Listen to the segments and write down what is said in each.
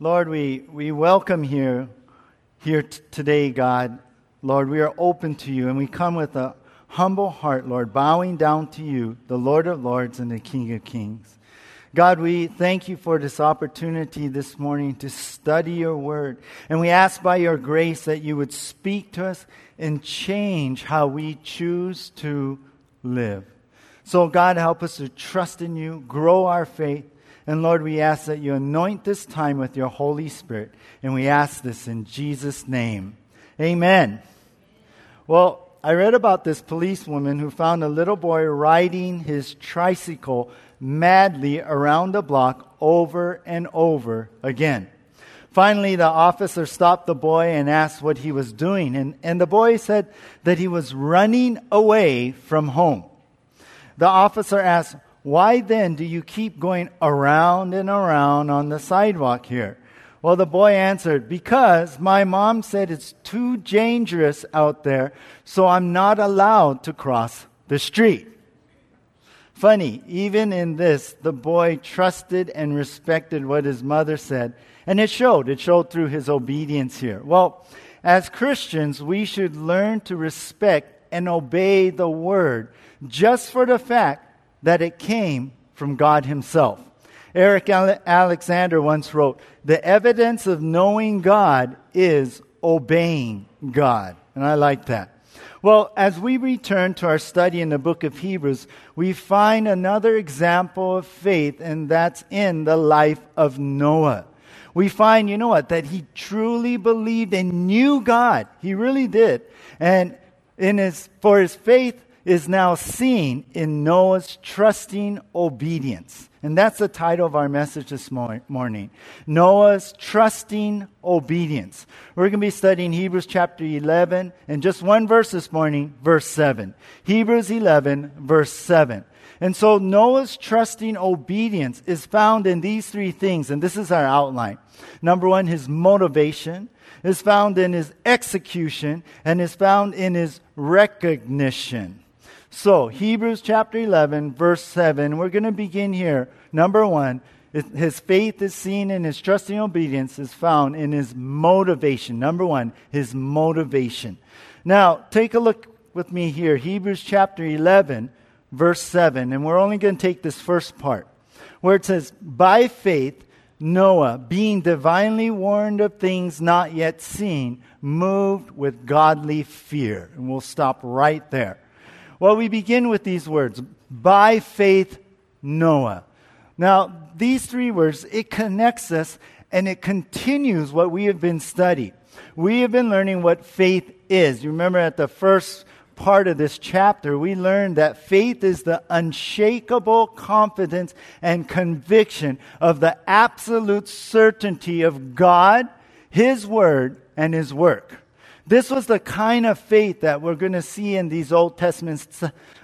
Lord, we, we welcome you here t- today, God. Lord, we are open to you and we come with a humble heart, Lord, bowing down to you, the Lord of Lords and the King of Kings. God, we thank you for this opportunity this morning to study your word. And we ask by your grace that you would speak to us and change how we choose to live. So, God, help us to trust in you, grow our faith, and Lord, we ask that you anoint this time with your Holy Spirit. And we ask this in Jesus' name. Amen. Well, I read about this policewoman who found a little boy riding his tricycle madly around the block over and over again. Finally, the officer stopped the boy and asked what he was doing. And, and the boy said that he was running away from home. The officer asked, why then do you keep going around and around on the sidewalk here? Well, the boy answered, Because my mom said it's too dangerous out there, so I'm not allowed to cross the street. Funny, even in this, the boy trusted and respected what his mother said, and it showed. It showed through his obedience here. Well, as Christians, we should learn to respect and obey the word just for the fact that it came from God Himself. Eric Alexander once wrote, The evidence of knowing God is obeying God. And I like that. Well, as we return to our study in the book of Hebrews, we find another example of faith, and that's in the life of Noah. We find, you know what, that he truly believed and knew God. He really did. And in his, for his faith is now seen in Noah's trusting obedience. And that's the title of our message this morning Noah's trusting obedience. We're going to be studying Hebrews chapter 11 and just one verse this morning, verse 7. Hebrews 11, verse 7. And so Noah's trusting obedience is found in these three things, and this is our outline. Number one, his motivation is found in his execution and is found in his recognition. So, Hebrews chapter 11, verse 7, we're going to begin here. Number one, his faith is seen in his trusting obedience is found in his motivation. Number one, his motivation. Now, take a look with me here. Hebrews chapter 11, verse 7, and we're only going to take this first part where it says, By faith, Noah, being divinely warned of things not yet seen, moved with godly fear. And we'll stop right there. Well, we begin with these words by faith, Noah. Now, these three words, it connects us and it continues what we have been studying. We have been learning what faith is. You remember at the first part of this chapter, we learned that faith is the unshakable confidence and conviction of the absolute certainty of God, His Word, and His work. This was the kind of faith that we're going to see in these Old Testament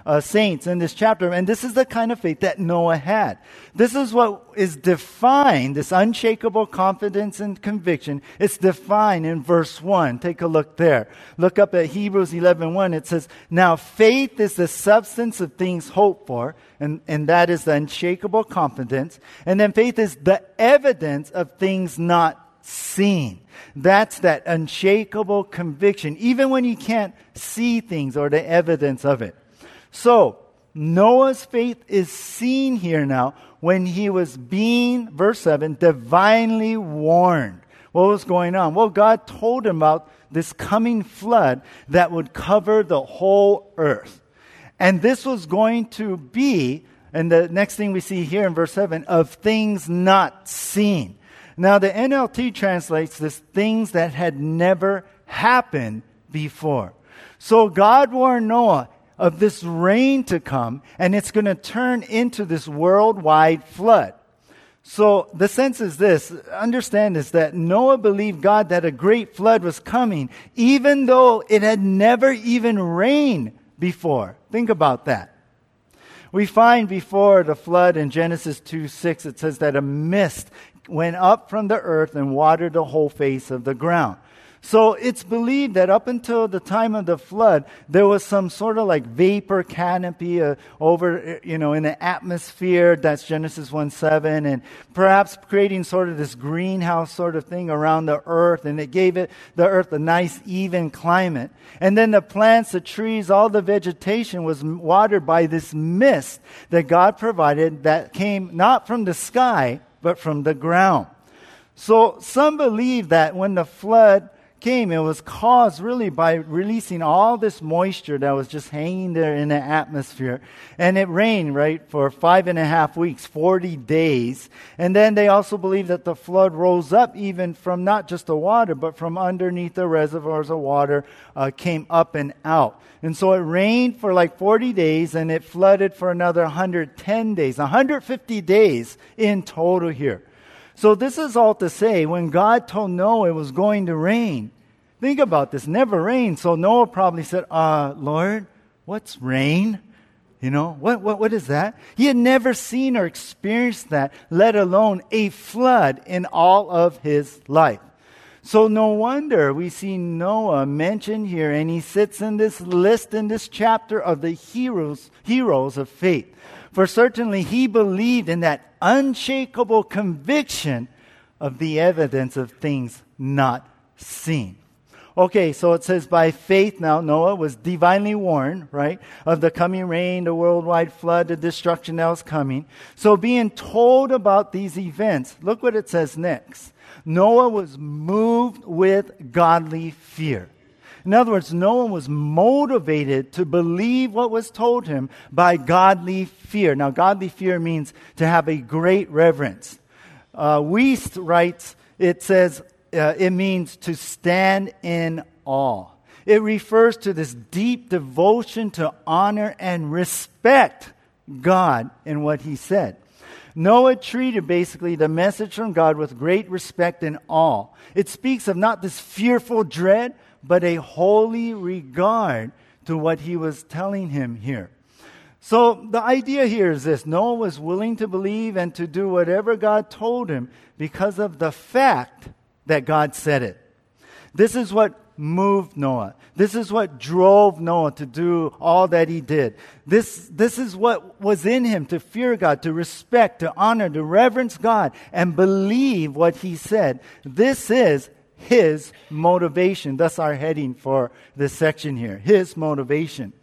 uh, saints in this chapter. And this is the kind of faith that Noah had. This is what is defined, this unshakable confidence and conviction. It's defined in verse 1. Take a look there. Look up at Hebrews 11 1. It says, Now faith is the substance of things hoped for, and, and that is the unshakable confidence. And then faith is the evidence of things not seen. That's that unshakable conviction, even when you can't see things or the evidence of it. So, Noah's faith is seen here now when he was being, verse 7, divinely warned. What was going on? Well, God told him about this coming flood that would cover the whole earth. And this was going to be, and the next thing we see here in verse 7, of things not seen. Now, the NLT translates this things that had never happened before. So God warned Noah of this rain to come, and it's going to turn into this worldwide flood. So the sense is this understand this that Noah believed God that a great flood was coming, even though it had never even rained before. Think about that. We find before the flood in Genesis 2 6, it says that a mist went up from the earth and watered the whole face of the ground. So it's believed that up until the time of the flood, there was some sort of like vapor canopy uh, over, uh, you know, in the atmosphere. That's Genesis 1 7. And perhaps creating sort of this greenhouse sort of thing around the earth. And it gave it, the earth a nice, even climate. And then the plants, the trees, all the vegetation was watered by this mist that God provided that came not from the sky, but from the ground. So some believe that when the flood came, it was caused really by releasing all this moisture that was just hanging there in the atmosphere. And it rained, right, for five and a half weeks, 40 days. And then they also believe that the flood rose up even from not just the water, but from underneath the reservoirs of water, uh, came up and out. And so it rained for like 40 days and it flooded for another 110 days, 150 days in total here. So this is all to say, when God told Noah it was going to rain, Think about this. Never rained. So Noah probably said, uh, Lord, what's rain? You know, what, what, what is that? He had never seen or experienced that, let alone a flood in all of his life. So no wonder we see Noah mentioned here, and he sits in this list in this chapter of the heroes, heroes of faith. For certainly he believed in that unshakable conviction of the evidence of things not seen. Okay, so it says, by faith now, Noah was divinely warned, right, of the coming rain, the worldwide flood, the destruction that was coming. So being told about these events, look what it says next. Noah was moved with godly fear. In other words, Noah was motivated to believe what was told him by godly fear. Now, godly fear means to have a great reverence. Uh, Wuest writes, it says, uh, it means to stand in awe. It refers to this deep devotion to honor and respect God in what he said. Noah treated basically the message from God with great respect and awe. It speaks of not this fearful dread, but a holy regard to what he was telling him here. So the idea here is this Noah was willing to believe and to do whatever God told him because of the fact that God said it. This is what moved Noah. This is what drove Noah to do all that he did. This, this is what was in him to fear God, to respect, to honor, to reverence God, and believe what he said. This is his motivation. That's our heading for this section here. His motivation.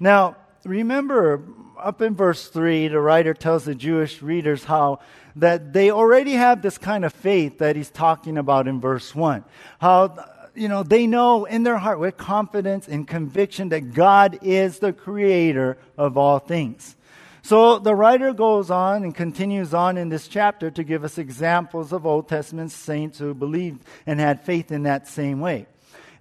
Now, remember up in verse 3, the writer tells the Jewish readers how that they already have this kind of faith that he's talking about in verse 1. How, you know, they know in their heart with confidence and conviction that God is the creator of all things. So the writer goes on and continues on in this chapter to give us examples of Old Testament saints who believed and had faith in that same way.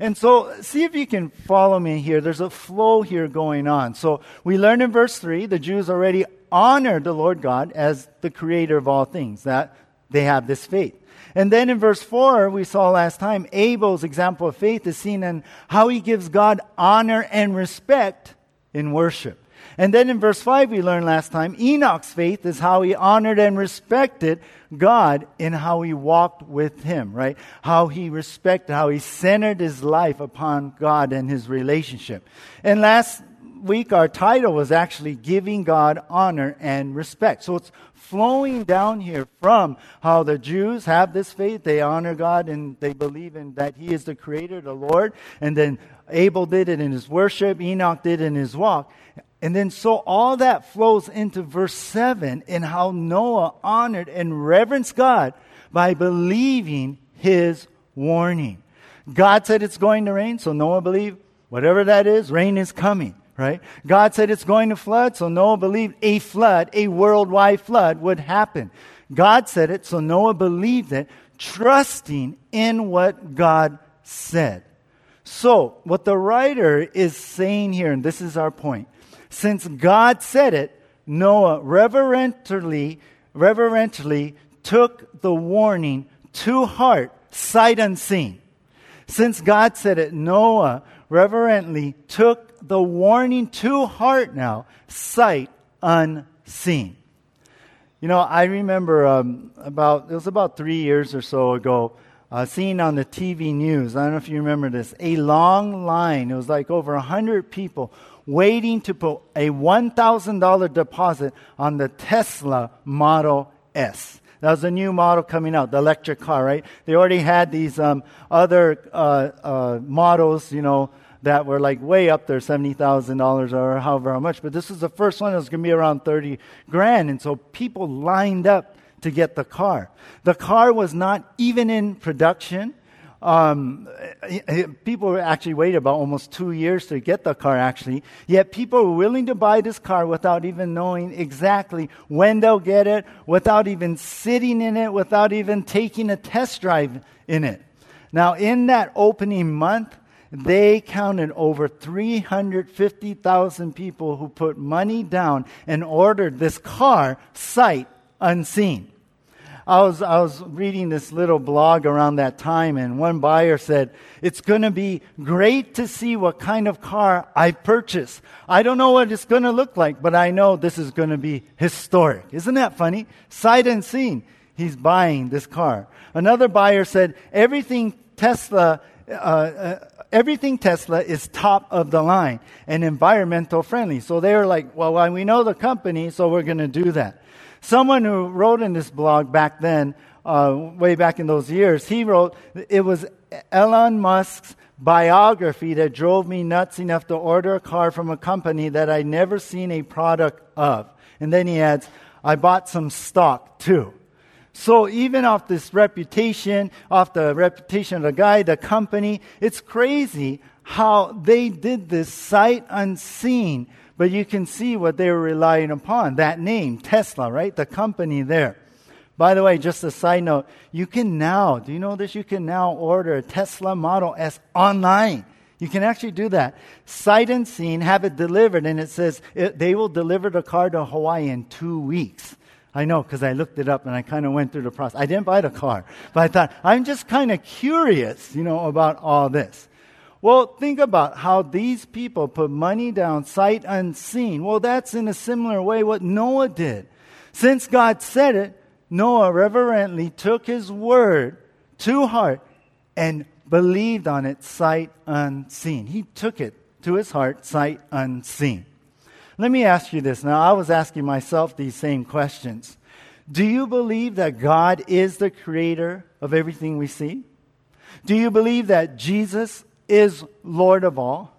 And so, see if you can follow me here. There's a flow here going on. So, we learn in verse 3 the Jews already honor the Lord God as the creator of all things, that they have this faith. And then in verse 4, we saw last time, Abel's example of faith is seen in how he gives God honor and respect in worship. And then in verse 5, we learned last time, Enoch's faith is how he honored and respected God in how he walked with him, right? How he respected, how he centered his life upon God and his relationship. And last week, our title was actually Giving God Honor and Respect. So it's flowing down here from how the Jews have this faith. They honor God and they believe in that He is the Creator, the Lord. And then Abel did it in his worship, Enoch did it in his walk. And then so all that flows into verse 7 in how Noah honored and reverenced God by believing his warning. God said it's going to rain, so Noah believed whatever that is, rain is coming, right? God said it's going to flood, so Noah believed a flood, a worldwide flood would happen. God said it, so Noah believed it, trusting in what God said. So, what the writer is saying here, and this is our point, since God said it, Noah reverently, reverently took the warning to heart, sight unseen. Since God said it, Noah reverently took the warning to heart now, sight unseen. You know, I remember um, about, it was about three years or so ago, uh, seen on the TV news. I don't know if you remember this. A long line. It was like over 100 people waiting to put a $1,000 deposit on the Tesla Model S. That was a new model coming out, the electric car, right? They already had these um, other uh, uh, models, you know, that were like way up there, $70,000 or however much. But this was the first one that was going to be around 30 grand. And so people lined up to get the car. The car was not even in production. Um, people actually waited about almost two years to get the car, actually. Yet people were willing to buy this car without even knowing exactly when they'll get it, without even sitting in it, without even taking a test drive in it. Now, in that opening month, they counted over 350,000 people who put money down and ordered this car sight unseen. I was, I was reading this little blog around that time, and one buyer said, It's going to be great to see what kind of car I purchase. I don't know what it's going to look like, but I know this is going to be historic. Isn't that funny? Sight unseen. He's buying this car. Another buyer said, Everything Tesla uh, uh, everything Tesla is top of the line and environmental friendly. So they were like, well, we know the company, so we're going to do that. Someone who wrote in this blog back then, uh, way back in those years, he wrote, it was Elon Musk's biography that drove me nuts enough to order a car from a company that I'd never seen a product of. And then he adds, I bought some stock too. So even off this reputation, off the reputation of the guy, the company, it's crazy how they did this sight unseen. But you can see what they were relying upon. That name, Tesla, right? The company there. By the way, just a side note, you can now, do you know this? You can now order a Tesla Model S online. You can actually do that. Sight unseen, have it delivered, and it says it, they will deliver the car to Hawaii in two weeks. I know because I looked it up and I kind of went through the process. I didn't buy the car, but I thought, I'm just kind of curious, you know, about all this. Well, think about how these people put money down sight unseen. Well, that's in a similar way what Noah did. Since God said it, Noah reverently took his word to heart and believed on it sight unseen. He took it to his heart sight unseen. Let me ask you this. Now, I was asking myself these same questions. Do you believe that God is the creator of everything we see? Do you believe that Jesus is Lord of all?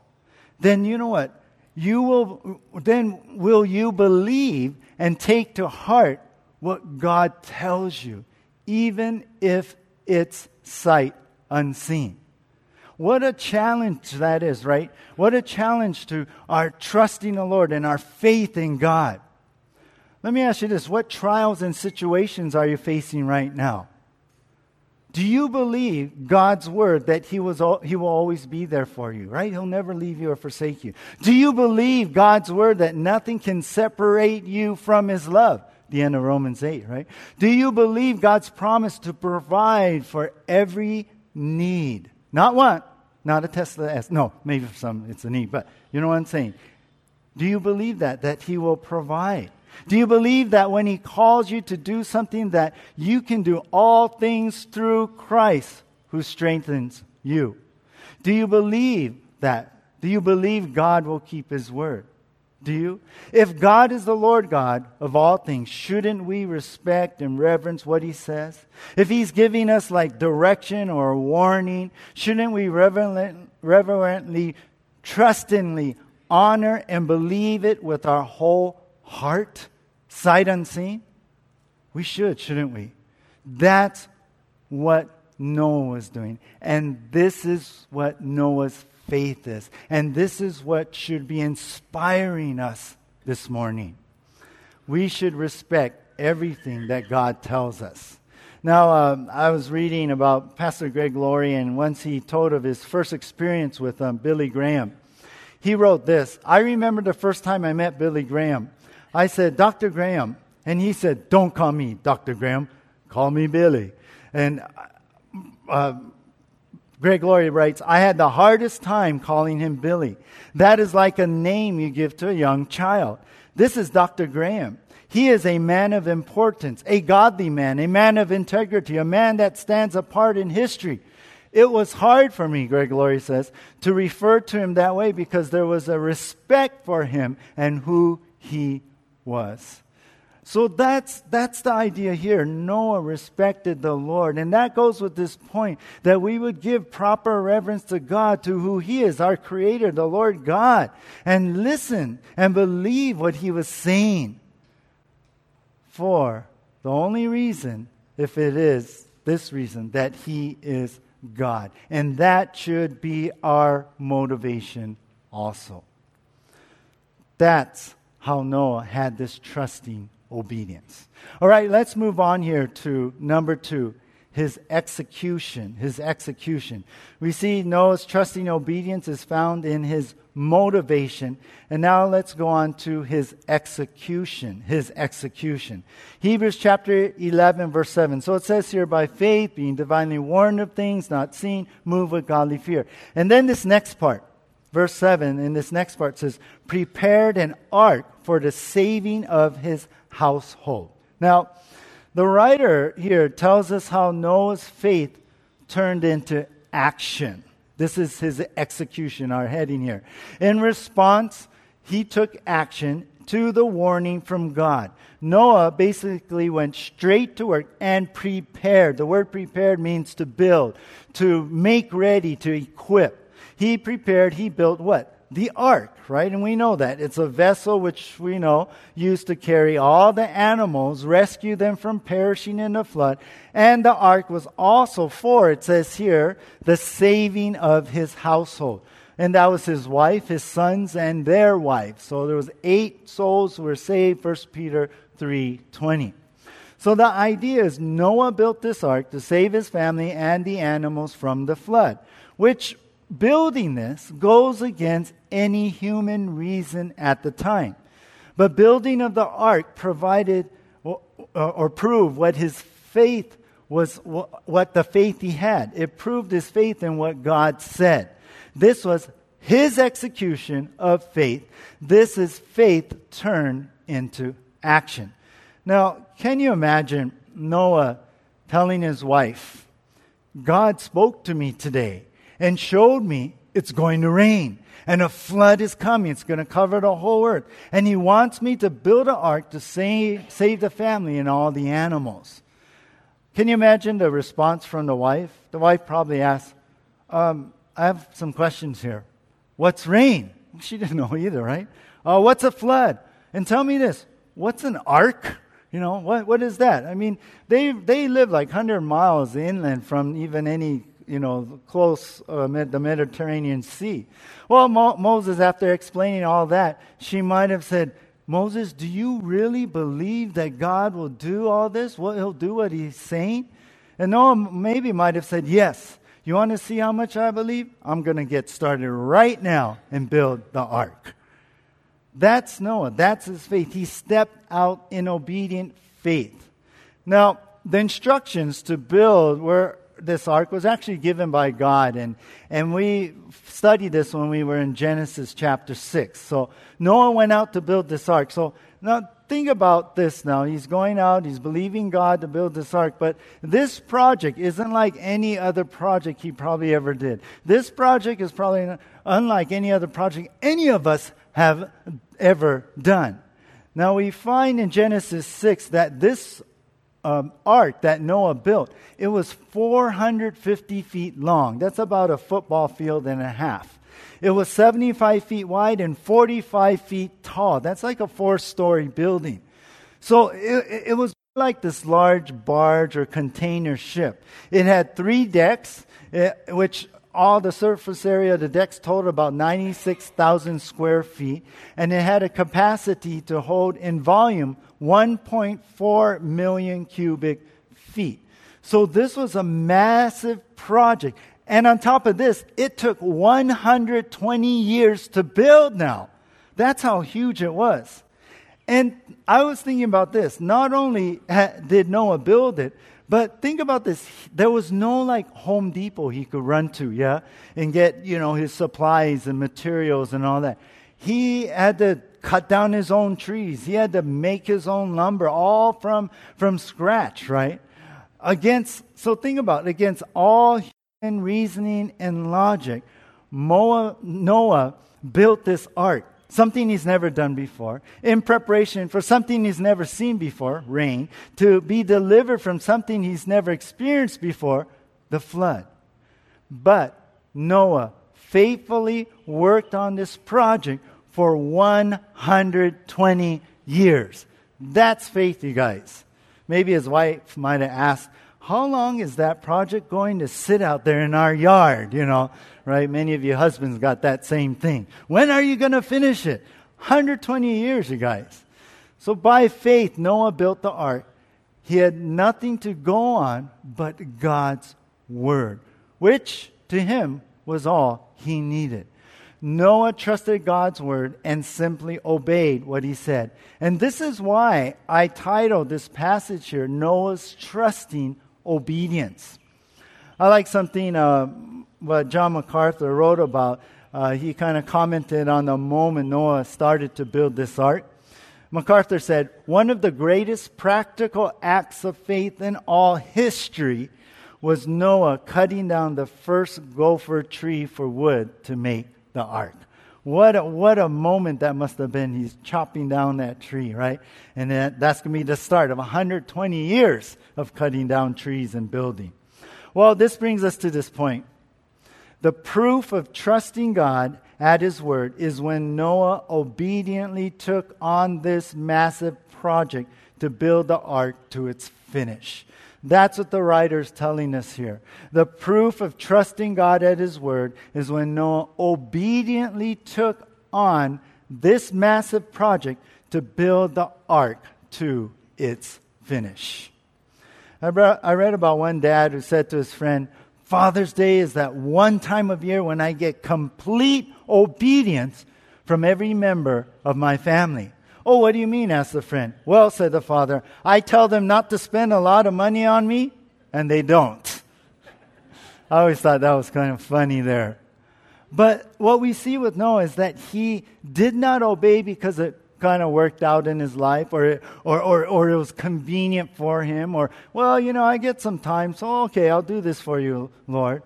Then you know what? You will, then will you believe and take to heart what God tells you, even if it's sight unseen? What a challenge that is, right? What a challenge to our trusting the Lord and our faith in God. Let me ask you this what trials and situations are you facing right now? Do you believe God's word that he, was, he will always be there for you, right? He'll never leave you or forsake you. Do you believe God's word that nothing can separate you from his love? The end of Romans 8, right? Do you believe God's promise to provide for every need? Not one, not a Tesla S. No, maybe for some it's a need, but you know what I'm saying? Do you believe that? That He will provide? Do you believe that when He calls you to do something, that you can do all things through Christ who strengthens you? Do you believe that? Do you believe God will keep His word? Do you? If God is the Lord God of all things, shouldn't we respect and reverence what He says? If He's giving us like direction or warning, shouldn't we reverently, reverently trustingly honor and believe it with our whole heart, sight unseen? We should, shouldn't we? That's what Noah was doing. And this is what Noah's faith is. And this is what should be inspiring us this morning. We should respect everything that God tells us. Now, um, I was reading about Pastor Greg Laurie, and once he told of his first experience with um, Billy Graham. He wrote this I remember the first time I met Billy Graham. I said, Dr. Graham. And he said, Don't call me Dr. Graham, call me Billy. And uh, Greg Laurie writes, I had the hardest time calling him Billy. That is like a name you give to a young child. This is Dr. Graham. He is a man of importance, a godly man, a man of integrity, a man that stands apart in history. It was hard for me, Greg Laurie says, to refer to him that way because there was a respect for him and who he was. So that's, that's the idea here. Noah respected the Lord. And that goes with this point that we would give proper reverence to God, to who He is, our Creator, the Lord God, and listen and believe what He was saying. For the only reason, if it is this reason, that He is God. And that should be our motivation also. That's how Noah had this trusting obedience. All right, let's move on here to number two his execution. His execution. We see Noah's trusting obedience is found in his motivation. And now let's go on to his execution. His execution. Hebrews chapter 11, verse 7. So it says here, by faith, being divinely warned of things not seen, move with godly fear. And then this next part, verse 7, in this next part says, prepared an ark for the saving of his household. Now, the writer here tells us how Noah's faith turned into action. This is his execution, our heading here. In response, he took action to the warning from God. Noah basically went straight to work and prepared. The word prepared means to build, to make ready, to equip. He prepared, he built what? the ark, right? And we know that. It's a vessel which we know used to carry all the animals, rescue them from perishing in the flood. And the ark was also for, it says here, the saving of his household. And that was his wife, his sons, and their wives. So there was eight souls who were saved, 1 Peter 3.20. So the idea is Noah built this ark to save his family and the animals from the flood, which building this goes against any human reason at the time. But building of the ark provided uh, or, proved what his faith was, what the faith he had. It proved his faith in what God said. This was his execution of faith. This is faith turned into action. Now, can you imagine Noah telling his wife, God spoke to me today and showed me it's going to rain and a flood is coming. It's going to cover the whole earth. And he wants me to build an ark to save, save the family and all the animals. Can you imagine the response from the wife? The wife probably asked, um, I have some questions here. What's rain? She didn't know either, right? Uh, what's a flood? And tell me this what's an ark? You know, what, what is that? I mean, they, they live like 100 miles inland from even any you know, close uh, the Mediterranean Sea. Well, Mo- Moses, after explaining all that, she might have said, Moses, do you really believe that God will do all this? What he'll do what he's saying? And Noah maybe might have said, Yes. You want to see how much I believe? I'm going to get started right now and build the ark. That's Noah. That's his faith. He stepped out in obedient faith. Now, the instructions to build were this ark was actually given by God. And, and we studied this when we were in Genesis chapter 6. So Noah went out to build this ark. So now think about this now. He's going out, he's believing God to build this ark. But this project isn't like any other project he probably ever did. This project is probably unlike any other project any of us have ever done. Now we find in Genesis 6 that this um, ark that Noah built, it was 450 feet long. That's about a football field and a half. It was 75 feet wide and 45 feet tall. That's like a four story building. So it, it was like this large barge or container ship. It had three decks, eh, which all the surface area of the decks totaled about 96,000 square feet, and it had a capacity to hold in volume 1.4 million cubic feet. So this was a massive project. And on top of this, it took 120 years to build now. That's how huge it was. And I was thinking about this. Not only did Noah build it, but think about this. There was no like Home Depot he could run to, yeah, and get, you know, his supplies and materials and all that. He had to cut down his own trees. He had to make his own lumber, all from, from scratch, right? Against, so think about it, against all human reasoning and logic, Noah, Noah built this ark, something he's never done before, in preparation for something he's never seen before, rain, to be delivered from something he's never experienced before, the flood. But Noah faithfully worked on this project for 120 years. That's faith, you guys. Maybe his wife might have asked, How long is that project going to sit out there in our yard? You know, right? Many of you husbands got that same thing. When are you going to finish it? 120 years, you guys. So by faith, Noah built the ark. He had nothing to go on but God's word, which to him was all he needed. Noah trusted God's word and simply obeyed what he said. And this is why I titled this passage here Noah's Trusting Obedience. I like something uh, what John MacArthur wrote about. Uh, he kind of commented on the moment Noah started to build this ark. MacArthur said, One of the greatest practical acts of faith in all history was Noah cutting down the first gopher tree for wood to make the ark. What a, what a moment that must have been. He's chopping down that tree, right? And that, that's going to be the start of 120 years of cutting down trees and building. Well, this brings us to this point. The proof of trusting God at His word is when Noah obediently took on this massive project to build the ark to its finish. That's what the writer's telling us here. The proof of trusting God at His word is when Noah obediently took on this massive project to build the ark to its finish. I read about one dad who said to his friend, Father's Day is that one time of year when I get complete obedience from every member of my family. Oh, what do you mean? asked the friend. Well, said the father, I tell them not to spend a lot of money on me, and they don't. I always thought that was kind of funny there. But what we see with Noah is that he did not obey because it kind of worked out in his life or, or, or, or it was convenient for him or, well, you know, I get some time, so okay, I'll do this for you, Lord.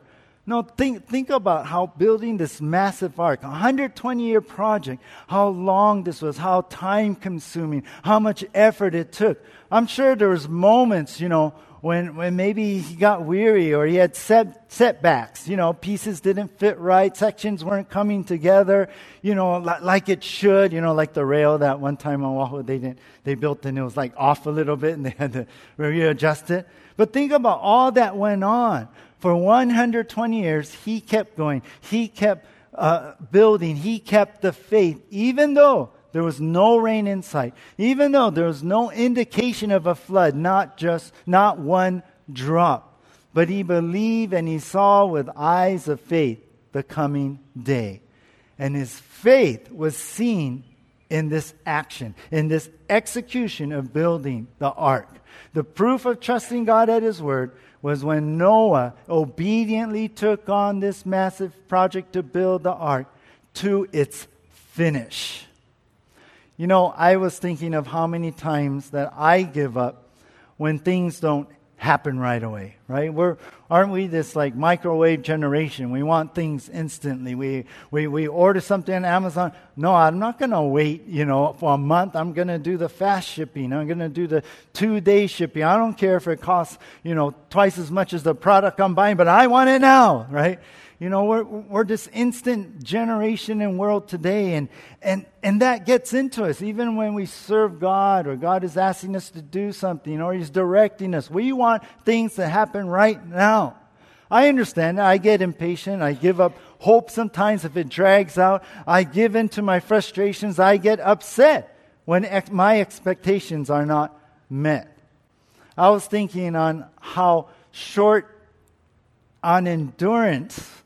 No, think, think about how building this massive ark, a 120 year project, how long this was, how time consuming, how much effort it took. I'm sure there was moments, you know, when, when maybe he got weary or he had set, setbacks. You know, pieces didn't fit right, sections weren't coming together, you know, like, like it should. You know, like the rail that one time on Oahu they didn't, they built and it was like off a little bit and they had to readjust it. But think about all that went on. For 120 years, he kept going. He kept uh, building. He kept the faith, even though there was no rain in sight, even though there was no indication of a flood, not just, not one drop. But he believed and he saw with eyes of faith the coming day. And his faith was seen in this action, in this execution of building the ark. The proof of trusting God at his word was when Noah obediently took on this massive project to build the ark to its finish. You know, I was thinking of how many times that I give up when things don't happen right away, right? We're, aren't we this like microwave generation? We want things instantly. We, we, we order something on Amazon. No, I'm not going to wait, you know, for a month. I'm going to do the fast shipping. I'm going to do the two day shipping. I don't care if it costs, you know, twice as much as the product I'm buying, but I want it now, right? You know, we're, we're this instant generation and world today, and, and, and that gets into us. Even when we serve God or God is asking us to do something or He's directing us, we want things to happen right now. I understand. I get impatient. I give up hope sometimes if it drags out. I give in to my frustrations. I get upset when ex- my expectations are not met. I was thinking on how short on endurance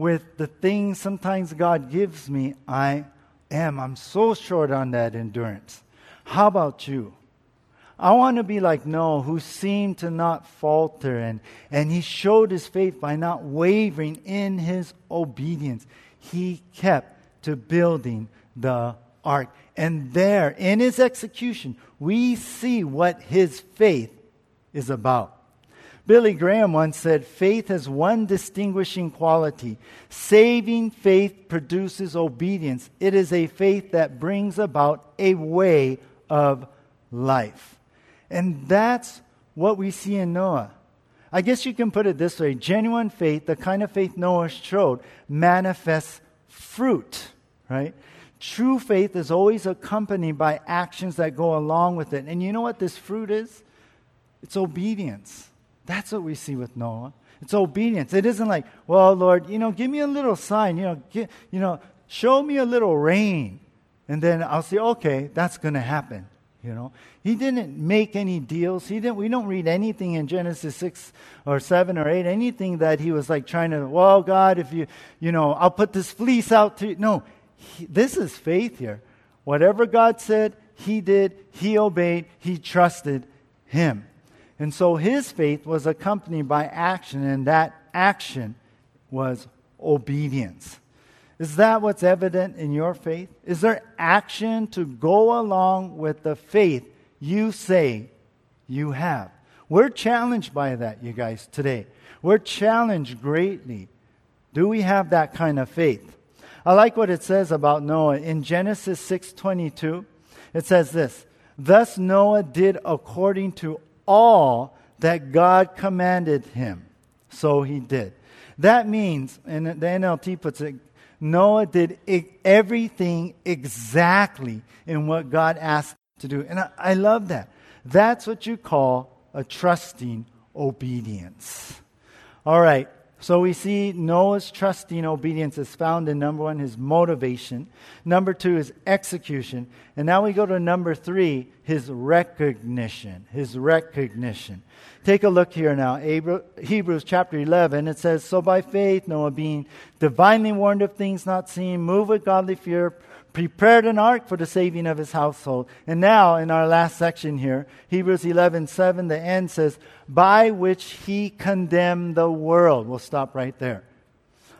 with the things sometimes God gives me, I am. I'm so short on that endurance. How about you? I want to be like Noah, who seemed to not falter, and, and he showed his faith by not wavering in his obedience. He kept to building the ark. And there, in his execution, we see what his faith is about. Billy Graham once said, Faith has one distinguishing quality. Saving faith produces obedience. It is a faith that brings about a way of life. And that's what we see in Noah. I guess you can put it this way genuine faith, the kind of faith Noah showed, manifests fruit, right? True faith is always accompanied by actions that go along with it. And you know what this fruit is? It's obedience. That's what we see with Noah. It's obedience. It isn't like, well, Lord, you know, give me a little sign, you know, get, you know, show me a little rain. And then I'll say, okay, that's going to happen. You know, he didn't make any deals. He didn't. We don't read anything in Genesis six or seven or eight. Anything that he was like trying to. Well, God, if you, you know, I'll put this fleece out to you. No, he, this is faith here. Whatever God said, he did. He obeyed. He trusted him, and so his faith was accompanied by action, and that action was obedience. Is that what's evident in your faith? Is there action to go along with the faith you say you have? We're challenged by that, you guys, today. We're challenged greatly. Do we have that kind of faith? I like what it says about Noah in Genesis 6:22. It says this, "Thus Noah did according to all that God commanded him." So he did. That means, and the NLT puts it Noah did everything exactly in what God asked to do. And I, I love that. That's what you call a trusting obedience. All right. So we see Noah's trusting obedience is found in number one, his motivation. Number two, his execution. And now we go to number three, his recognition. His recognition. Take a look here now. Hebrews chapter 11. It says, So by faith, Noah, being divinely warned of things not seen, moved with godly fear, prepared an ark for the saving of his household. And now, in our last section here, Hebrews 11 7, the end says, By which he condemned the world. We'll stop right there.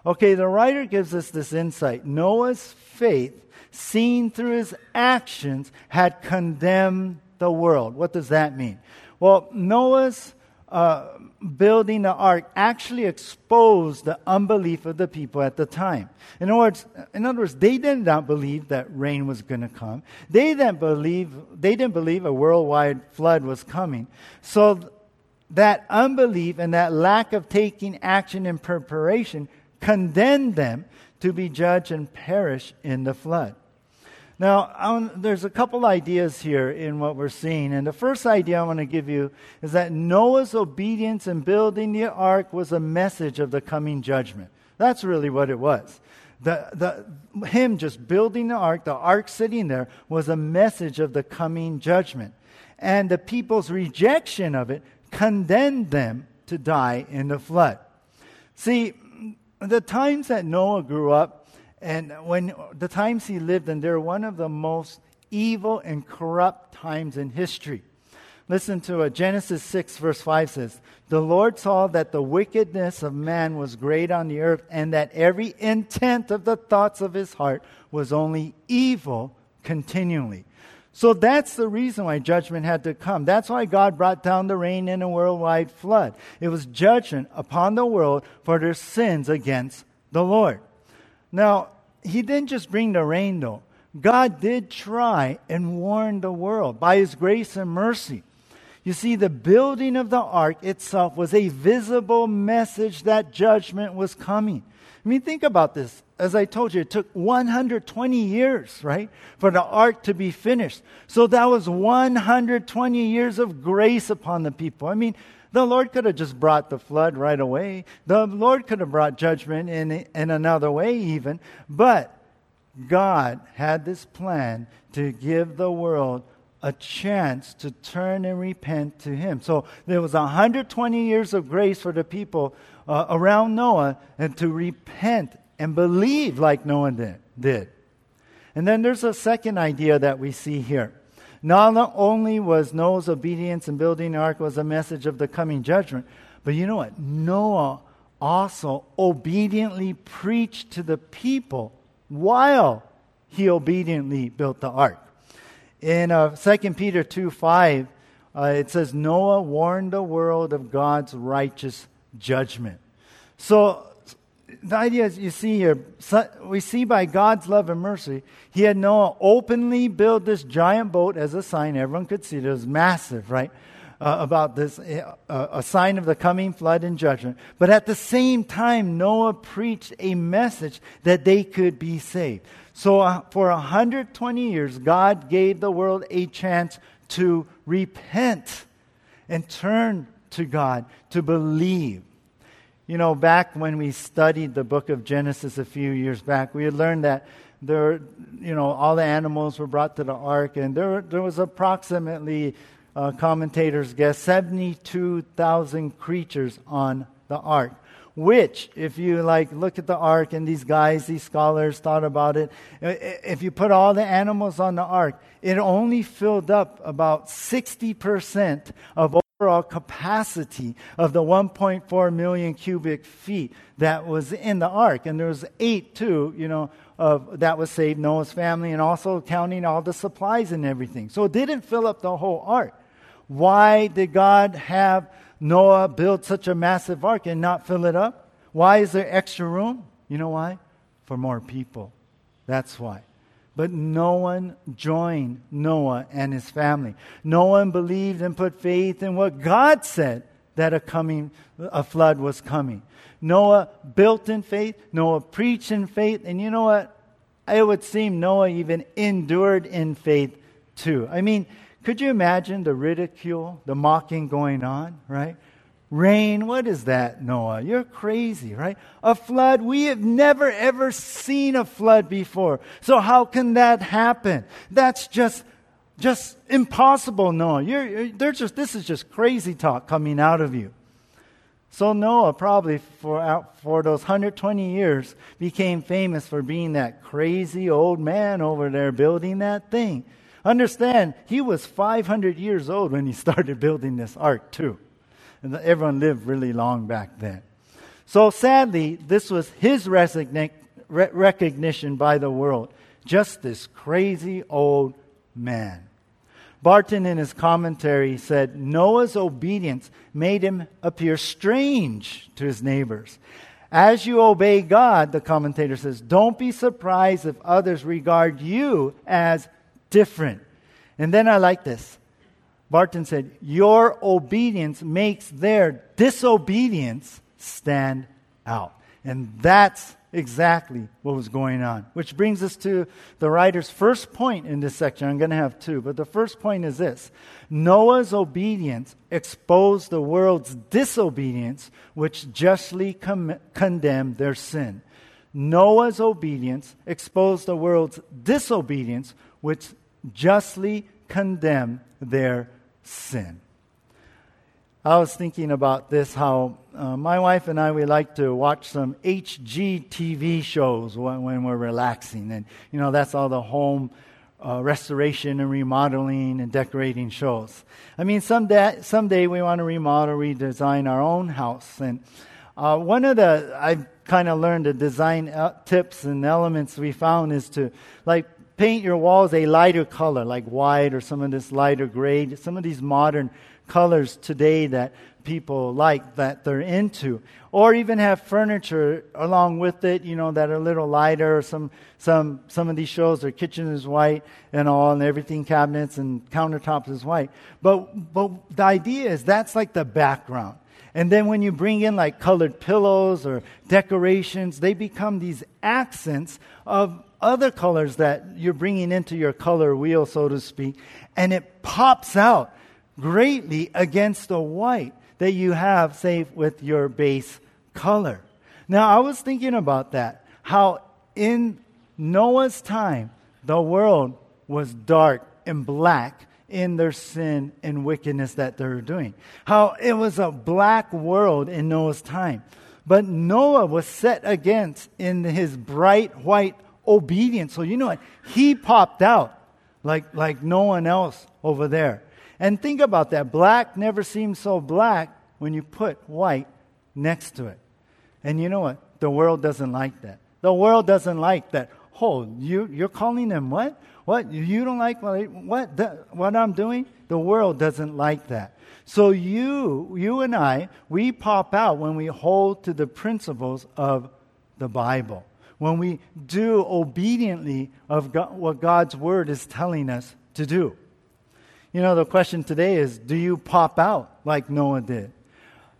Okay, the writer gives us this insight. Noah's faith, seen through his actions, had condemned the world. What does that mean? Well, Noah's uh, building the ark actually exposed the unbelief of the people at the time. In other words, in other words they did not believe that rain was going to come. They didn't believe they didn't believe a worldwide flood was coming. So that unbelief and that lack of taking action and preparation condemned them to be judged and perish in the flood. Now, um, there's a couple ideas here in what we're seeing. And the first idea I want to give you is that Noah's obedience in building the ark was a message of the coming judgment. That's really what it was. The, the, him just building the ark, the ark sitting there, was a message of the coming judgment. And the people's rejection of it condemned them to die in the flood. See, the times that Noah grew up, and when the times he lived in, they're one of the most evil and corrupt times in history. Listen to it. Genesis 6, verse 5 says, The Lord saw that the wickedness of man was great on the earth, and that every intent of the thoughts of his heart was only evil continually. So that's the reason why judgment had to come. That's why God brought down the rain in a worldwide flood. It was judgment upon the world for their sins against the Lord. Now, he didn't just bring the rain, though. God did try and warn the world by his grace and mercy. You see, the building of the ark itself was a visible message that judgment was coming. I mean, think about this. As I told you, it took 120 years, right, for the ark to be finished. So that was 120 years of grace upon the people. I mean, the Lord could have just brought the flood right away. The Lord could have brought judgment in, in another way, even. But God had this plan to give the world a chance to turn and repent to Him. So there was 120 years of grace for the people uh, around Noah and to repent and believe like Noah did, did. And then there's a second idea that we see here. Not only was Noah's obedience in building the ark was a message of the coming judgment, but you know what? Noah also obediently preached to the people while he obediently built the ark. In uh, 2 Peter 2 5, uh, it says, Noah warned the world of God's righteous judgment. So the idea is you see here, we see by God's love and mercy, he had Noah openly build this giant boat as a sign. Everyone could see it. It was massive, right? Uh, about this, uh, a sign of the coming flood and judgment. But at the same time, Noah preached a message that they could be saved. So uh, for 120 years, God gave the world a chance to repent and turn to God, to believe. You know, back when we studied the book of Genesis a few years back, we had learned that there, you know, all the animals were brought to the ark, and there, there was approximately, uh, commentators guess, 72,000 creatures on the ark. Which, if you like look at the ark and these guys, these scholars thought about it, if you put all the animals on the ark, it only filled up about 60% of overall capacity of the 1.4 million cubic feet that was in the ark. And there was eight, too, you know, of, that was saved, Noah's family, and also counting all the supplies and everything. So it didn't fill up the whole ark. Why did God have Noah build such a massive ark and not fill it up? Why is there extra room? You know why? For more people. That's why. But no one joined Noah and his family. No one believed and put faith in what God said that a coming a flood was coming. Noah built in faith, Noah preached in faith, and you know what? It would seem Noah even endured in faith too. I mean, could you imagine the ridicule, the mocking going on, right? Rain, what is that, Noah? You're crazy, right? A flood, we have never ever seen a flood before. So how can that happen? That's just, just impossible, Noah. You're, you're just, this is just crazy talk coming out of you. So Noah probably for, out, for those 120 years became famous for being that crazy old man over there building that thing. Understand, he was 500 years old when he started building this ark too. And everyone lived really long back then. So sadly, this was his resigna- re- recognition by the world. Just this crazy old man. Barton, in his commentary, said Noah's obedience made him appear strange to his neighbors. As you obey God, the commentator says, don't be surprised if others regard you as different. And then I like this. Barton said, Your obedience makes their disobedience stand out. And that's exactly what was going on. Which brings us to the writer's first point in this section. I'm going to have two, but the first point is this Noah's obedience exposed the world's disobedience, which justly com- condemned their sin. Noah's obedience exposed the world's disobedience, which justly condemned their sin. I was thinking about this how uh, my wife and I, we like to watch some HGTV shows when, when we're relaxing. And, you know, that's all the home uh, restoration and remodeling and decorating shows. I mean, someday, someday we want to remodel, redesign our own house. And uh, one of the, I've kind of learned the design uh, tips and elements we found is to, like, paint your walls a lighter color, like white or some of this lighter gray, some of these modern colors today that people like, that they're into. Or even have furniture along with it, you know, that are a little lighter. Some, some, some of these shows, their kitchen is white and all, and everything, cabinets and countertops is white. But, but the idea is that's like the background. And then when you bring in like colored pillows or decorations, they become these accents of other colors that you're bringing into your color wheel, so to speak, and it pops out greatly against the white that you have, say, with your base color. Now, I was thinking about that, how in Noah's time, the world was dark and black in their sin and wickedness that they were doing. How it was a black world in Noah's time. But Noah was set against in his bright white obedience. So you know what? He popped out like, like no one else over there. And think about that. Black never seems so black when you put white next to it. And you know what? The world doesn't like that. The world doesn't like that Oh, you, you're calling them what? What? You don't like what, what, the, what I'm doing? The world doesn't like that. So you, you and I, we pop out when we hold to the principles of the Bible. When we do obediently of God, what God's word is telling us to do. You know, the question today is do you pop out like Noah did?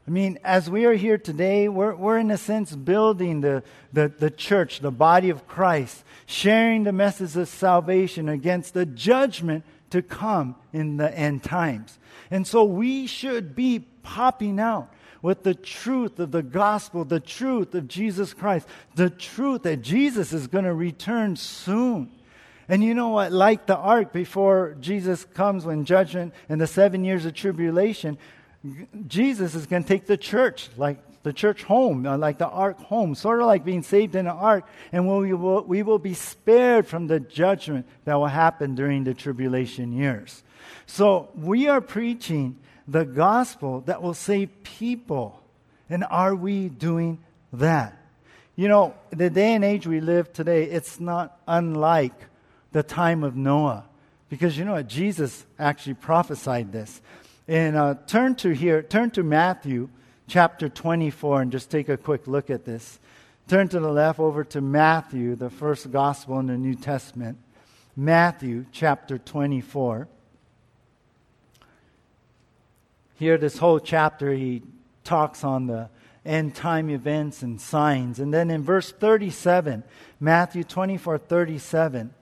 I mean, as we are here today, we're, we're in a sense building the, the, the church, the body of Christ, sharing the message of salvation against the judgment to come in the end times. And so we should be popping out with the truth of the gospel, the truth of Jesus Christ, the truth that Jesus is going to return soon. And you know what? Like the ark before Jesus comes when judgment and the seven years of tribulation, Jesus is going to take the church, like the church home, uh, like the ark home, sort of like being saved in an ark, and we will, we will be spared from the judgment that will happen during the tribulation years. So we are preaching the gospel that will save people. And are we doing that? You know, the day and age we live today, it's not unlike the time of Noah. Because you know what? Jesus actually prophesied this. And uh, turn to here, turn to Matthew chapter 24 and just take a quick look at this. Turn to the left over to Matthew, the first gospel in the New Testament. Matthew chapter 24. Here, this whole chapter, he talks on the end time events and signs. And then in verse 37, Matthew 24 37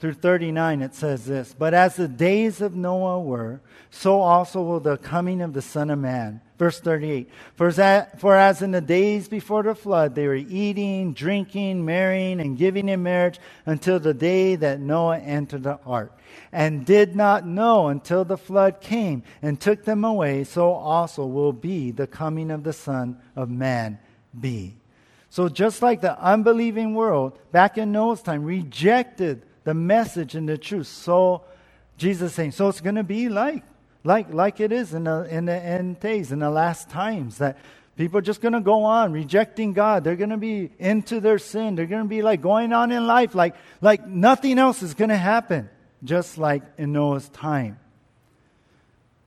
through 39, it says this But as the days of Noah were, so also will the coming of the Son of Man. Verse 38 for as, for as in the days before the flood, they were eating, drinking, marrying, and giving in marriage until the day that Noah entered the ark and did not know until the flood came and took them away, so also will be the coming of the Son of Man be. So, just like the unbelieving world back in Noah's time rejected the message and the truth, so Jesus saying, so it's going to be like, like, like it is in the, in the end days, in the last times, that people are just going to go on rejecting God. They're going to be into their sin. They're going to be like going on in life like, like nothing else is going to happen just like in Noah's time.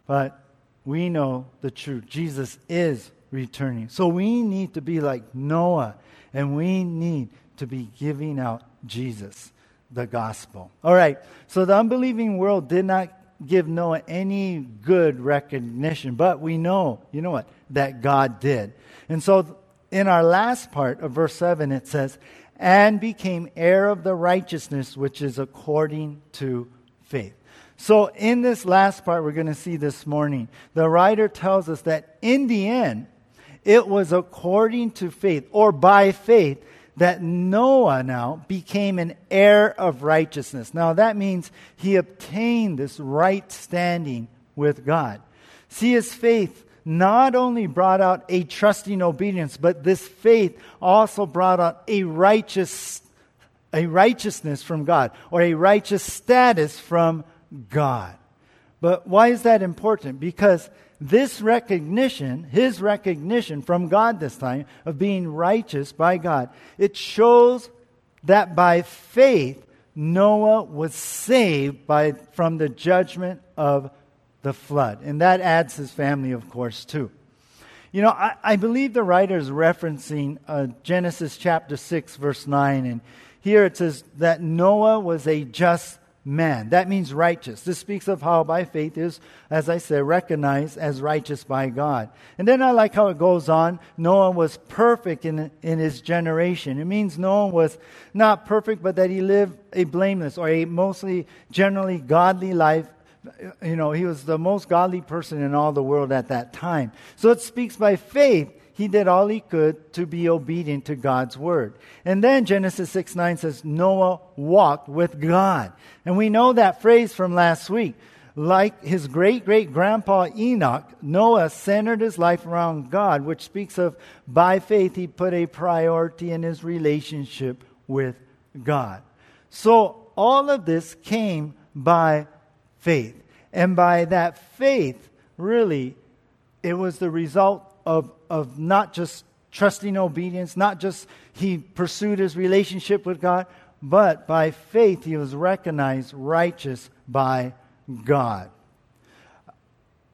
But we know the truth. Jesus is returning. So we need to be like Noah, and we need to be giving out Jesus, the gospel. All right, so the unbelieving world did not give Noah any good recognition, but we know, you know what, that God did. And so in our last part of verse 7, it says, and became heir of the righteousness which is according to faith. So, in this last part we're going to see this morning, the writer tells us that in the end, it was according to faith or by faith that Noah now became an heir of righteousness. Now, that means he obtained this right standing with God. See, his faith not only brought out a trusting obedience, but this faith also brought out a righteous, a righteousness from God or a righteous status from God. But why is that important? Because this recognition, his recognition from God this time of being righteous by God, it shows that by faith Noah was saved by, from the judgment of the flood. And that adds his family, of course, too. You know, I, I believe the writer is referencing uh, Genesis chapter 6, verse 9. And here it says that Noah was a just man. That means righteous. This speaks of how by faith is, as I said, recognized as righteous by God. And then I like how it goes on. Noah was perfect in, in his generation. It means Noah was not perfect, but that he lived a blameless or a mostly generally godly life you know, he was the most godly person in all the world at that time. So it speaks by faith. He did all he could to be obedient to God's word. And then Genesis 6 9 says, Noah walked with God. And we know that phrase from last week. Like his great great grandpa Enoch, Noah centered his life around God, which speaks of by faith he put a priority in his relationship with God. So all of this came by faith. And by that faith, really, it was the result of, of not just trusting obedience, not just he pursued his relationship with God, but by faith he was recognized righteous by God.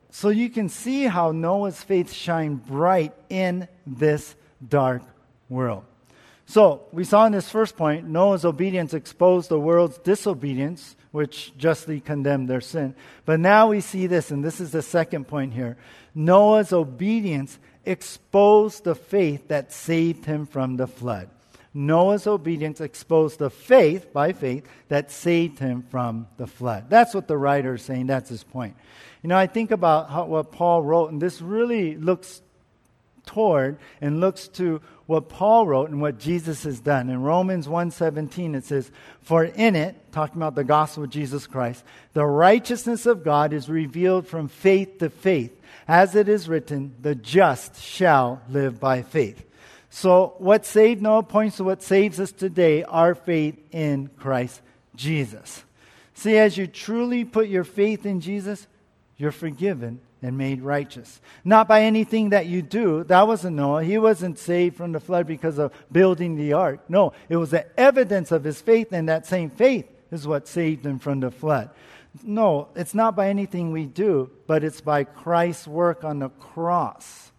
So you can see how Noah's faith shined bright in this dark world. So we saw in this first point, Noah's obedience exposed the world's disobedience, which justly condemned their sin. But now we see this, and this is the second point here. Noah's obedience exposed the faith that saved him from the flood. Noah's obedience exposed the faith, by faith, that saved him from the flood. That's what the writer is saying. That's his point. You know, I think about how, what Paul wrote, and this really looks toward and looks to what Paul wrote and what Jesus has done. In Romans 1:17 it says, "For in it, talking about the gospel of Jesus Christ, the righteousness of God is revealed from faith to faith, as it is written, the just shall live by faith." So, what saved Noah points to what saves us today, our faith in Christ Jesus. See, as you truly put your faith in Jesus, you're forgiven and made righteous. Not by anything that you do. That wasn't Noah. He wasn't saved from the flood because of building the ark. No, it was the evidence of his faith, and that same faith is what saved him from the flood. No, it's not by anything we do, but it's by Christ's work on the cross.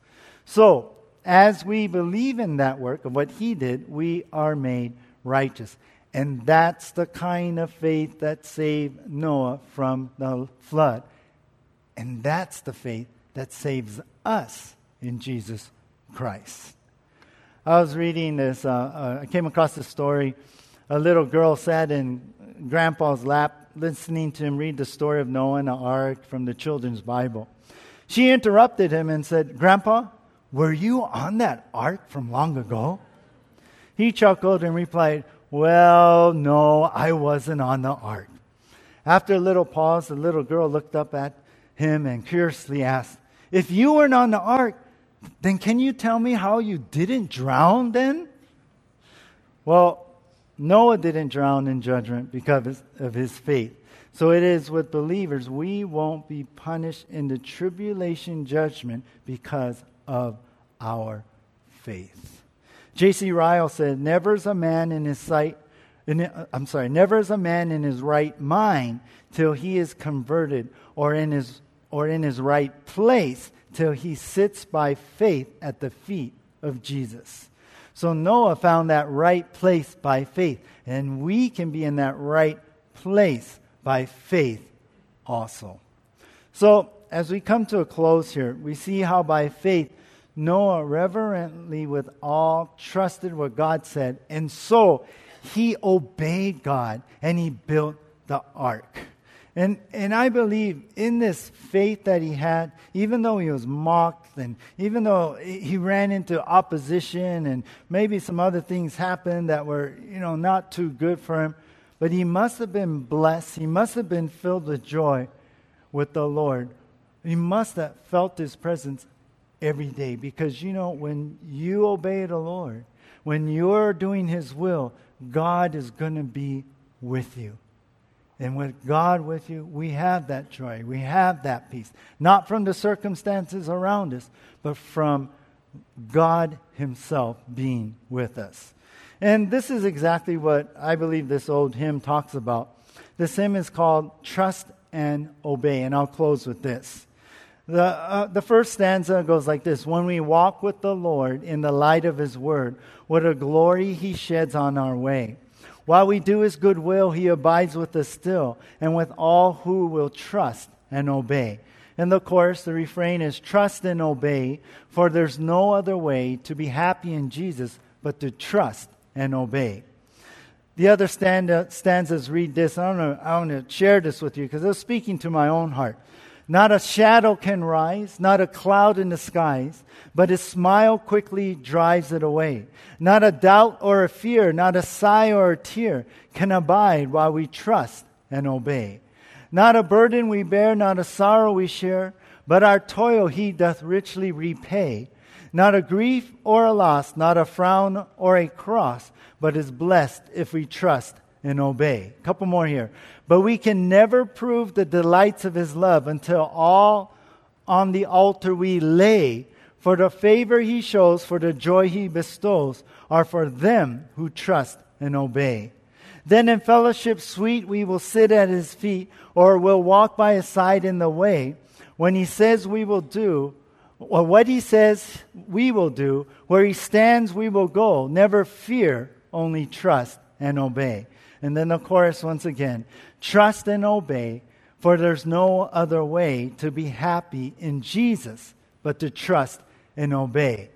So, as we believe in that work of what he did, we are made righteous. And that's the kind of faith that saved Noah from the flood. And that's the faith that saves us in Jesus Christ. I was reading this, uh, uh, I came across this story. A little girl sat in Grandpa's lap listening to him read the story of Noah and the ark from the children's Bible. She interrupted him and said, Grandpa, were you on that ark from long ago? He chuckled and replied, Well, no, I wasn't on the ark. After a little pause, the little girl looked up at him and curiously asked, If you weren't on the ark, then can you tell me how you didn't drown then? Well, Noah didn't drown in judgment because of his faith. So it is with believers, we won't be punished in the tribulation judgment because of our faith. J.C. Ryle said, Never is a man in his sight, in, I'm sorry, never is a man in his right mind till he is converted or in his or in his right place till he sits by faith at the feet of Jesus. So Noah found that right place by faith, and we can be in that right place by faith also. So, as we come to a close here, we see how by faith Noah reverently with awe trusted what God said, and so he obeyed God and he built the ark. And, and I believe in this faith that he had, even though he was mocked and even though he ran into opposition and maybe some other things happened that were, you know, not too good for him, but he must have been blessed. He must have been filled with joy with the Lord. He must have felt his presence every day because, you know, when you obey the Lord, when you're doing his will, God is going to be with you. And with God with you, we have that joy. We have that peace. Not from the circumstances around us, but from God Himself being with us. And this is exactly what I believe this old hymn talks about. This hymn is called Trust and Obey. And I'll close with this. The, uh, the first stanza goes like this When we walk with the Lord in the light of His word, what a glory He sheds on our way. While we do his good will, he abides with us still, and with all who will trust and obey. In the chorus, the refrain is trust and obey, for there's no other way to be happy in Jesus but to trust and obey. The other uh, stanzas read this. I want to, share this with you because it was speaking to my own heart. Not a shadow can rise, not a cloud in the skies, but his smile quickly drives it away. Not a doubt or a fear, not a sigh or a tear can abide while we trust and obey. Not a burden we bear, not a sorrow we share, but our toil he doth richly repay. Not a grief or a loss, not a frown or a cross, but is blessed if we trust and obey. A couple more here. But we can never prove the delights of his love until all on the altar we lay. For the favor he shows, for the joy he bestows, are for them who trust and obey. Then in fellowship sweet we will sit at his feet or will walk by his side in the way. When he says we will do, or what he says we will do, where he stands we will go. Never fear, only trust and obey. And then the chorus once again trust and obey, for there's no other way to be happy in Jesus but to trust and obey.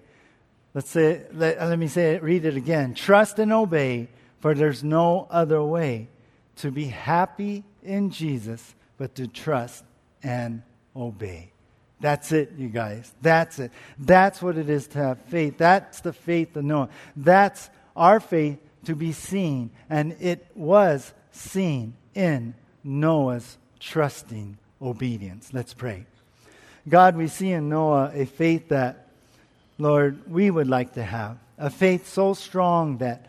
Let's say, let, let me say it, read it again. Trust and obey, for there's no other way to be happy in Jesus but to trust and obey. That's it, you guys. That's it. That's what it is to have faith. That's the faith of Noah. That's our faith to be seen. And it was seen in Noah's trusting obedience. Let's pray. God, we see in Noah a faith that, Lord, we would like to have. A faith so strong that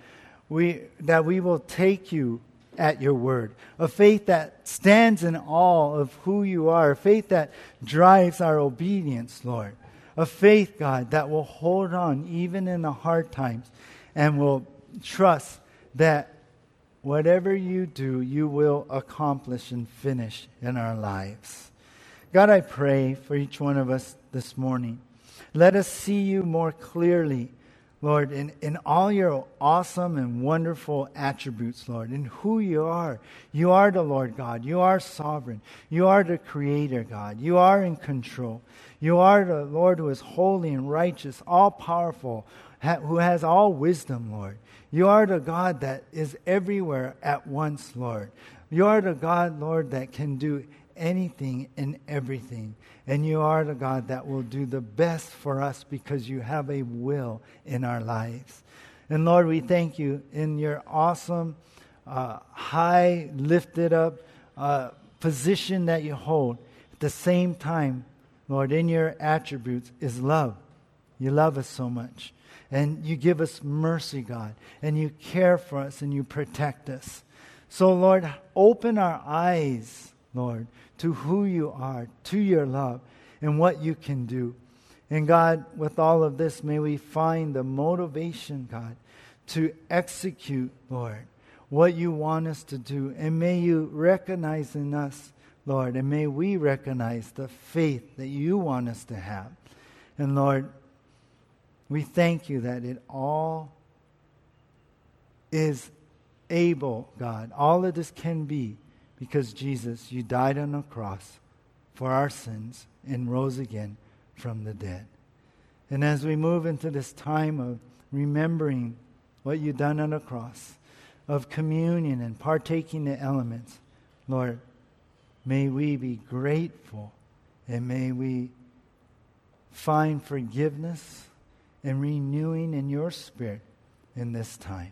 we, that we will take you at your word. A faith that stands in awe of who you are. A faith that drives our obedience, Lord. A faith, God, that will hold on even in the hard times and will trust that whatever you do, you will accomplish and finish in our lives. God, I pray for each one of us this morning. Let us see you more clearly, Lord, in, in all your awesome and wonderful attributes, Lord, in who you are. You are the Lord God. You are sovereign. You are the Creator, God. You are in control. You are the Lord who is holy and righteous, all powerful, ha- who has all wisdom, Lord. You are the God that is everywhere at once, Lord. You are the God, Lord, that can do anything and everything. And you are the God that will do the best for us because you have a will in our lives. And Lord, we thank you in your awesome, uh, high, lifted up uh, position that you hold. At the same time, Lord, in your attributes is love. You love us so much. And you give us mercy, God. And you care for us and you protect us. So, Lord, open our eyes, Lord, to who you are, to your love, and what you can do. And God, with all of this, may we find the motivation, God, to execute, Lord, what you want us to do. And may you recognize in us, Lord, and may we recognize the faith that you want us to have. And Lord, we thank you that it all is able, God. All of this can be because Jesus, you died on the cross for our sins and rose again from the dead. And as we move into this time of remembering what you've done on the cross, of communion and partaking the elements, Lord, may we be grateful and may we find forgiveness and renewing in your spirit in this time.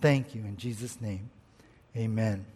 Thank you. In Jesus' name, amen.